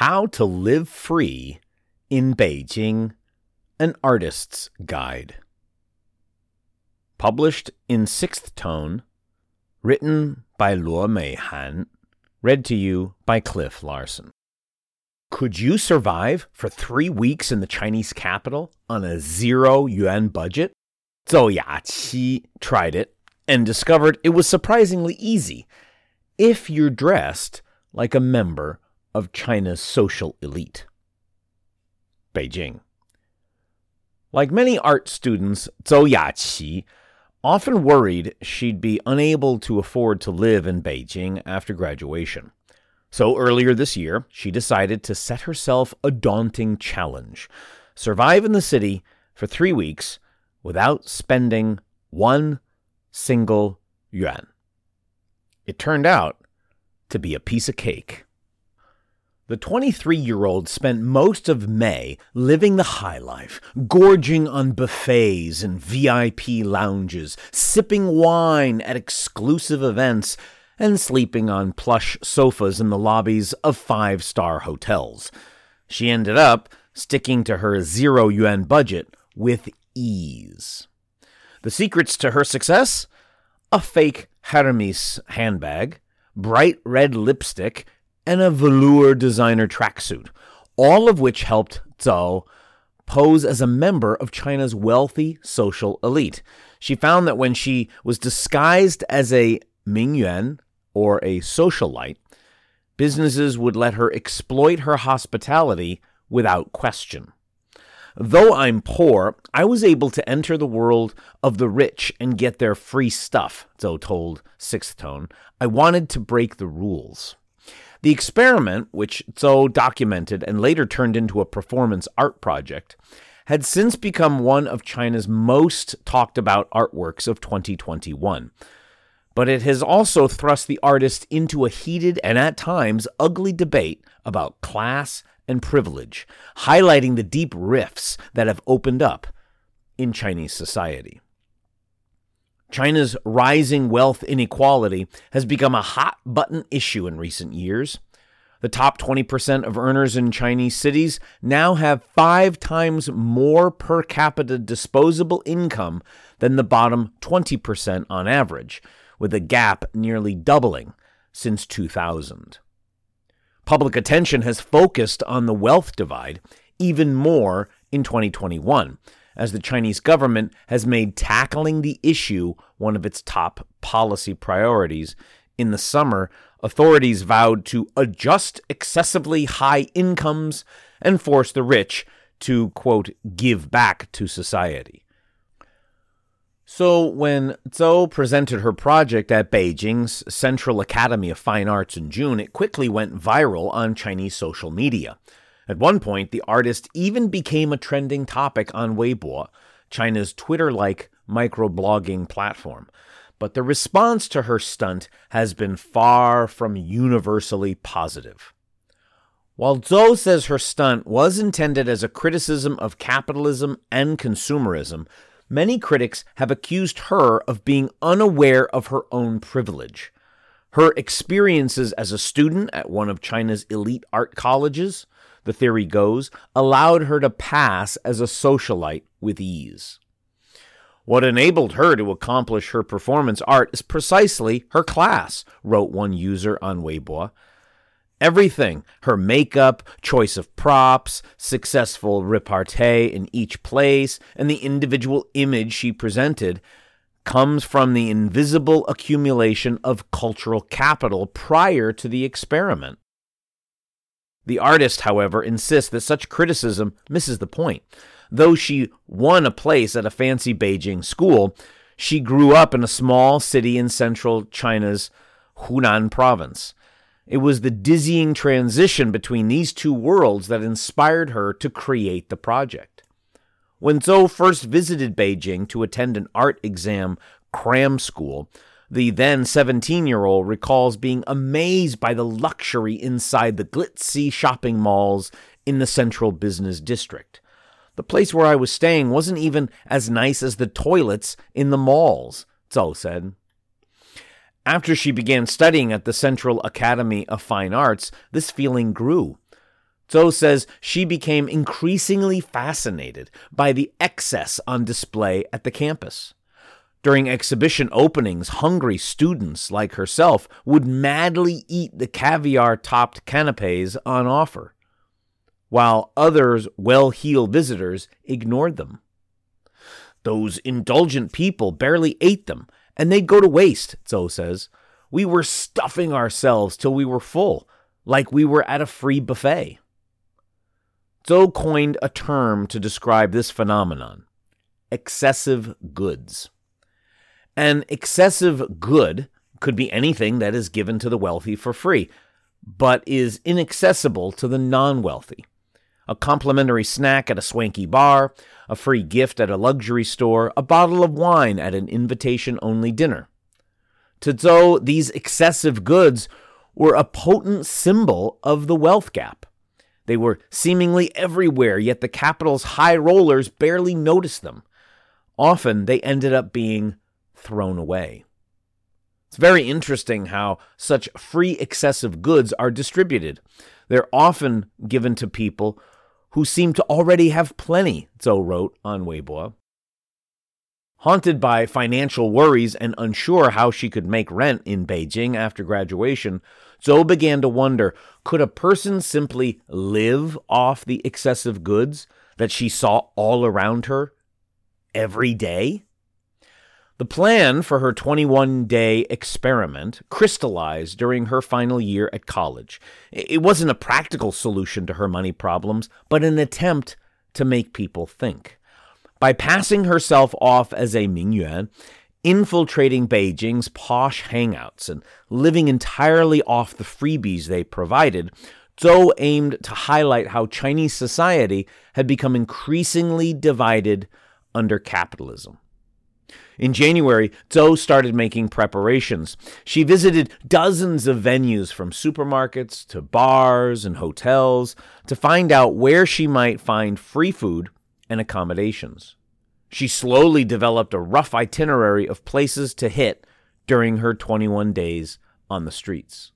How to Live Free in Beijing An Artist's Guide. Published in sixth tone, written by Luo Meihan, read to you by Cliff Larsen. Could you survive for three weeks in the Chinese capital on a zero yuan budget? Zou Yaqi tried it and discovered it was surprisingly easy if you're dressed like a member of China's social elite. Beijing. Like many art students, Zou Yaqi often worried she'd be unable to afford to live in Beijing after graduation. So earlier this year, she decided to set herself a daunting challenge survive in the city for three weeks without spending one single yuan. It turned out to be a piece of cake. The 23 year old spent most of May living the high life, gorging on buffets and VIP lounges, sipping wine at exclusive events, and sleeping on plush sofas in the lobbies of five star hotels. She ended up sticking to her zero yuan budget with ease. The secrets to her success? A fake Hermes handbag, bright red lipstick, and a velour designer tracksuit, all of which helped Zou pose as a member of China's wealthy social elite. She found that when she was disguised as a Mingyuan or a socialite, businesses would let her exploit her hospitality without question. Though I'm poor, I was able to enter the world of the rich and get their free stuff, Zou told Sixth Tone. I wanted to break the rules. The experiment, which Zou documented and later turned into a performance art project, had since become one of China's most talked about artworks of 2021. But it has also thrust the artist into a heated and at times ugly debate about class and privilege, highlighting the deep rifts that have opened up in Chinese society. China's rising wealth inequality has become a hot button issue in recent years. The top 20% of earners in Chinese cities now have five times more per capita disposable income than the bottom 20% on average, with the gap nearly doubling since 2000. Public attention has focused on the wealth divide even more in 2021, as the Chinese government has made tackling the issue one of its top policy priorities. In the summer, authorities vowed to adjust excessively high incomes and force the rich to, quote, give back to society. So, when Zou presented her project at Beijing's Central Academy of Fine Arts in June, it quickly went viral on Chinese social media. At one point, the artist even became a trending topic on Weibo, China's Twitter like microblogging platform. But the response to her stunt has been far from universally positive. While Zou says her stunt was intended as a criticism of capitalism and consumerism, many critics have accused her of being unaware of her own privilege. Her experiences as a student at one of China's elite art colleges, the theory goes, allowed her to pass as a socialite with ease. What enabled her to accomplish her performance art is precisely her class, wrote one user on Weibo. Everything her makeup, choice of props, successful repartee in each place, and the individual image she presented comes from the invisible accumulation of cultural capital prior to the experiment. The artist, however, insists that such criticism misses the point. Though she won a place at a fancy Beijing school, she grew up in a small city in central China's Hunan province. It was the dizzying transition between these two worlds that inspired her to create the project. When Zou first visited Beijing to attend an art exam cram school, the then 17 year old recalls being amazed by the luxury inside the glitzy shopping malls in the central business district. The place where I was staying wasn't even as nice as the toilets in the malls, Zou said. After she began studying at the Central Academy of Fine Arts, this feeling grew. Zou says she became increasingly fascinated by the excess on display at the campus. During exhibition openings, hungry students like herself would madly eat the caviar topped canapes on offer, while others, well heeled visitors, ignored them. Those indulgent people barely ate them, and they'd go to waste, Zou says. We were stuffing ourselves till we were full, like we were at a free buffet. Zou coined a term to describe this phenomenon excessive goods. An excessive good could be anything that is given to the wealthy for free, but is inaccessible to the non wealthy. A complimentary snack at a swanky bar, a free gift at a luxury store, a bottle of wine at an invitation only dinner. To Zou, these excessive goods were a potent symbol of the wealth gap. They were seemingly everywhere, yet the capital's high rollers barely noticed them. Often they ended up being thrown away. It's very interesting how such free excessive goods are distributed. They're often given to people who seem to already have plenty, Zou wrote on Weibo. Haunted by financial worries and unsure how she could make rent in Beijing after graduation, Zou began to wonder could a person simply live off the excessive goods that she saw all around her every day? The plan for her 21 day experiment crystallized during her final year at college. It wasn't a practical solution to her money problems, but an attempt to make people think. By passing herself off as a Mingyuan, infiltrating Beijing's posh hangouts and living entirely off the freebies they provided, Zou aimed to highlight how Chinese society had become increasingly divided under capitalism. In January, Zou started making preparations. She visited dozens of venues from supermarkets to bars and hotels to find out where she might find free food and accommodations. She slowly developed a rough itinerary of places to hit during her 21 days on the streets.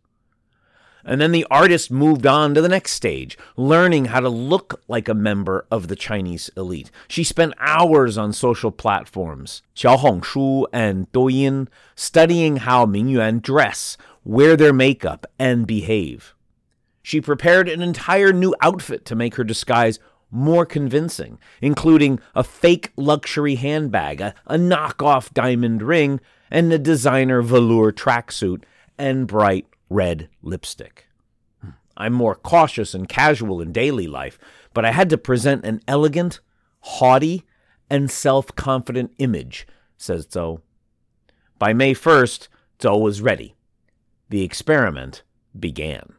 And then the artist moved on to the next stage, learning how to look like a member of the Chinese elite. She spent hours on social platforms, Xiaohongshu and Douyin, studying how Mingyuan dress, wear their makeup, and behave. She prepared an entire new outfit to make her disguise more convincing, including a fake luxury handbag, a, a knockoff diamond ring, and a designer velour tracksuit and bright red lipstick. I'm more cautious and casual in daily life, but I had to present an elegant, haughty, and self confident image, says Zou. By May 1st, Zou was ready. The experiment began.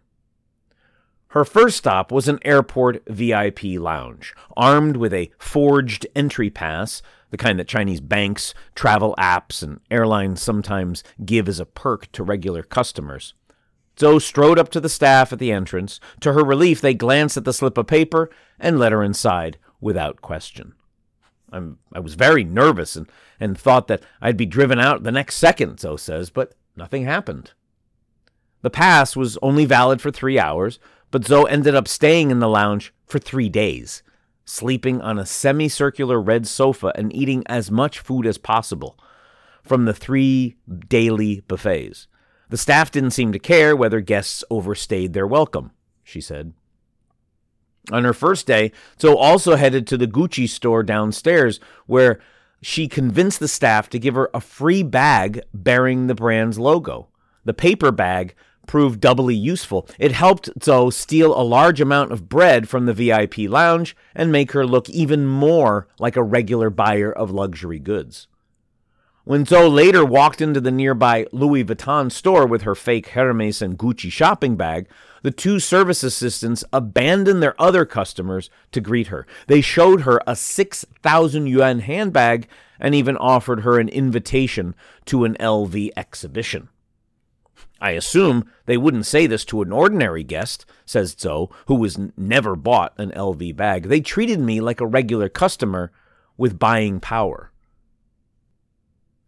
Her first stop was an airport VIP lounge, armed with a forged entry pass, the kind that Chinese banks, travel apps, and airlines sometimes give as a perk to regular customers. Zou strode up to the staff at the entrance. To her relief, they glanced at the slip of paper and let her inside without question. I'm, I was very nervous and, and thought that I'd be driven out the next second, Zou says, but nothing happened. The pass was only valid for three hours, but Zou ended up staying in the lounge for three days, sleeping on a semicircular red sofa and eating as much food as possible from the three daily buffets. The staff didn't seem to care whether guests overstayed their welcome, she said. On her first day, Zou also headed to the Gucci store downstairs, where she convinced the staff to give her a free bag bearing the brand's logo. The paper bag proved doubly useful. It helped Zou steal a large amount of bread from the VIP lounge and make her look even more like a regular buyer of luxury goods. When Zou later walked into the nearby Louis Vuitton store with her fake Hermes and Gucci shopping bag, the two service assistants abandoned their other customers to greet her. They showed her a 6,000 yuan handbag and even offered her an invitation to an LV exhibition. I assume they wouldn't say this to an ordinary guest, says Zou, who has never bought an LV bag. They treated me like a regular customer with buying power.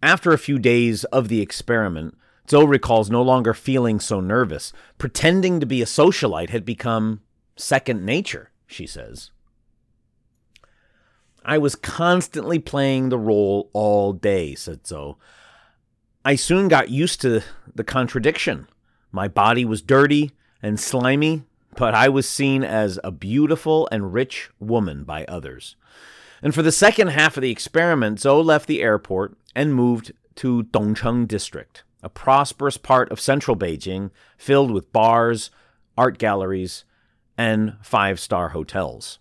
After a few days of the experiment, Zou recalls no longer feeling so nervous. Pretending to be a socialite had become second nature, she says. I was constantly playing the role all day, said Zou. I soon got used to the contradiction. My body was dirty and slimy, but I was seen as a beautiful and rich woman by others. And for the second half of the experiment, Zou left the airport and moved to Dongcheng district, a prosperous part of central Beijing filled with bars, art galleries, and five star hotels.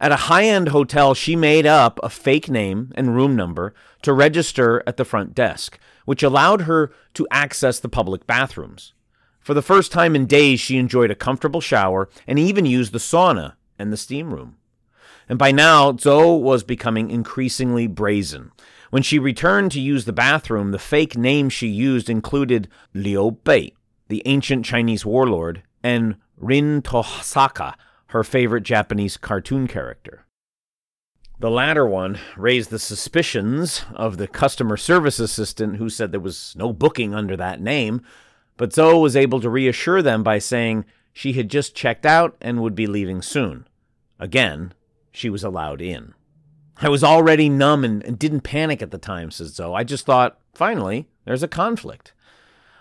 At a high end hotel, she made up a fake name and room number to register at the front desk, which allowed her to access the public bathrooms. For the first time in days, she enjoyed a comfortable shower and even used the sauna and the steam room. And by now, Zou was becoming increasingly brazen. When she returned to use the bathroom, the fake name she used included Liu Bei, the ancient Chinese warlord, and Rin Tosaka, her favorite Japanese cartoon character. The latter one raised the suspicions of the customer service assistant who said there was no booking under that name, but Zou was able to reassure them by saying she had just checked out and would be leaving soon. Again, she was allowed in. I was already numb and, and didn't panic at the time, says Zou. I just thought, finally, there's a conflict.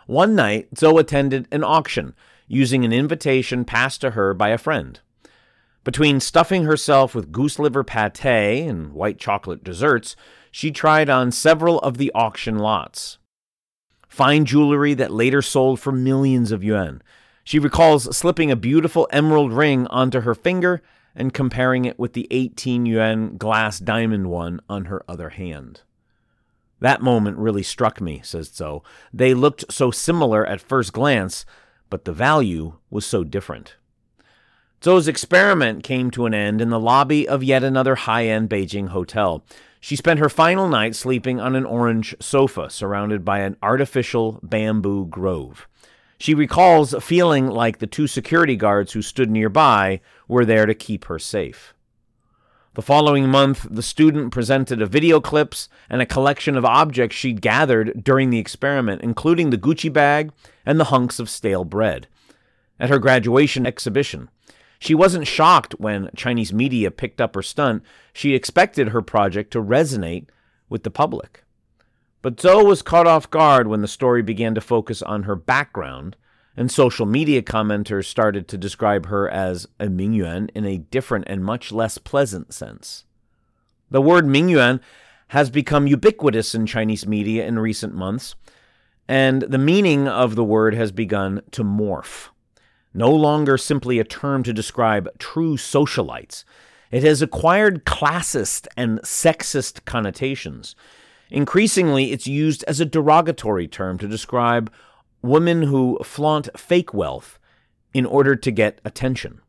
One night, Zou attended an auction using an invitation passed to her by a friend. Between stuffing herself with goose liver pate and white chocolate desserts, she tried on several of the auction lots. Fine jewelry that later sold for millions of yuan. She recalls slipping a beautiful emerald ring onto her finger and comparing it with the 18 yuan glass diamond one on her other hand. That moment really struck me, says Zou. They looked so similar at first glance, but the value was so different. Zou's experiment came to an end in the lobby of yet another high end Beijing hotel. She spent her final night sleeping on an orange sofa surrounded by an artificial bamboo grove. She recalls feeling like the two security guards who stood nearby were there to keep her safe. The following month, the student presented a video clips and a collection of objects she'd gathered during the experiment, including the Gucci bag and the hunks of stale bread. At her graduation exhibition, she wasn't shocked when Chinese media picked up her stunt. She expected her project to resonate with the public. But Zou was caught off guard when the story began to focus on her background, and social media commenters started to describe her as a Mingyuan in a different and much less pleasant sense. The word Mingyuan has become ubiquitous in Chinese media in recent months, and the meaning of the word has begun to morph. No longer simply a term to describe true socialites, it has acquired classist and sexist connotations. Increasingly, it's used as a derogatory term to describe women who flaunt fake wealth in order to get attention.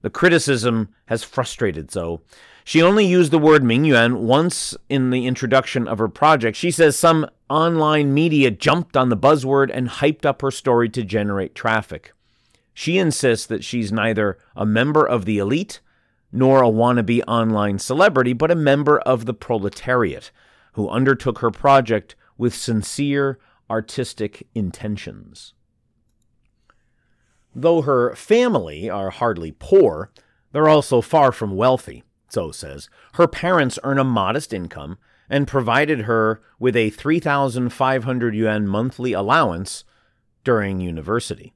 The criticism has frustrated Zou. She only used the word Mingyuan once in the introduction of her project. She says some online media jumped on the buzzword and hyped up her story to generate traffic. She insists that she's neither a member of the elite nor a wannabe online celebrity, but a member of the proletariat who undertook her project with sincere artistic intentions. Though her family are hardly poor, they're also far from wealthy, Zou says. Her parents earn a modest income and provided her with a 3,500 yuan monthly allowance during university.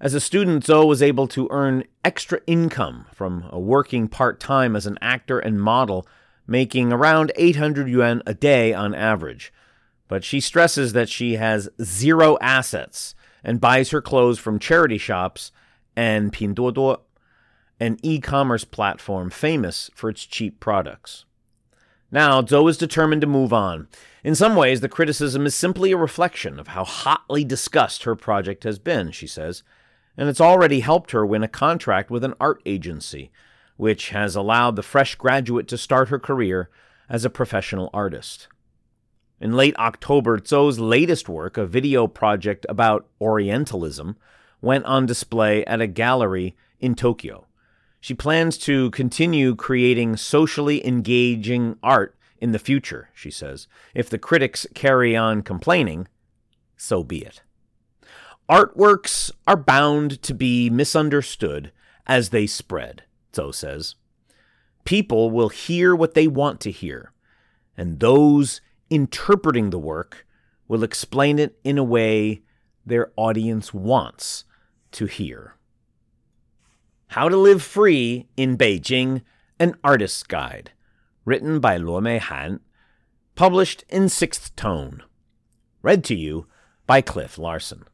As a student, Zou was able to earn extra income from working part time as an actor and model making around 800 yuan a day on average. But she stresses that she has zero assets and buys her clothes from charity shops and Pinduoduo, an e commerce platform famous for its cheap products. Now, Zou is determined to move on. In some ways, the criticism is simply a reflection of how hotly discussed her project has been, she says, and it's already helped her win a contract with an art agency, which has allowed the fresh graduate to start her career as a professional artist. In late October, Zou's latest work, a video project about Orientalism, went on display at a gallery in Tokyo. She plans to continue creating socially engaging art in the future, she says. If the critics carry on complaining, so be it. Artworks are bound to be misunderstood as they spread, Zou says. People will hear what they want to hear, and those interpreting the work will explain it in a way their audience wants to hear. How to Live Free in Beijing, an Artist's Guide, written by Luo Meihan, published in Sixth Tone. Read to you by Cliff Larsen.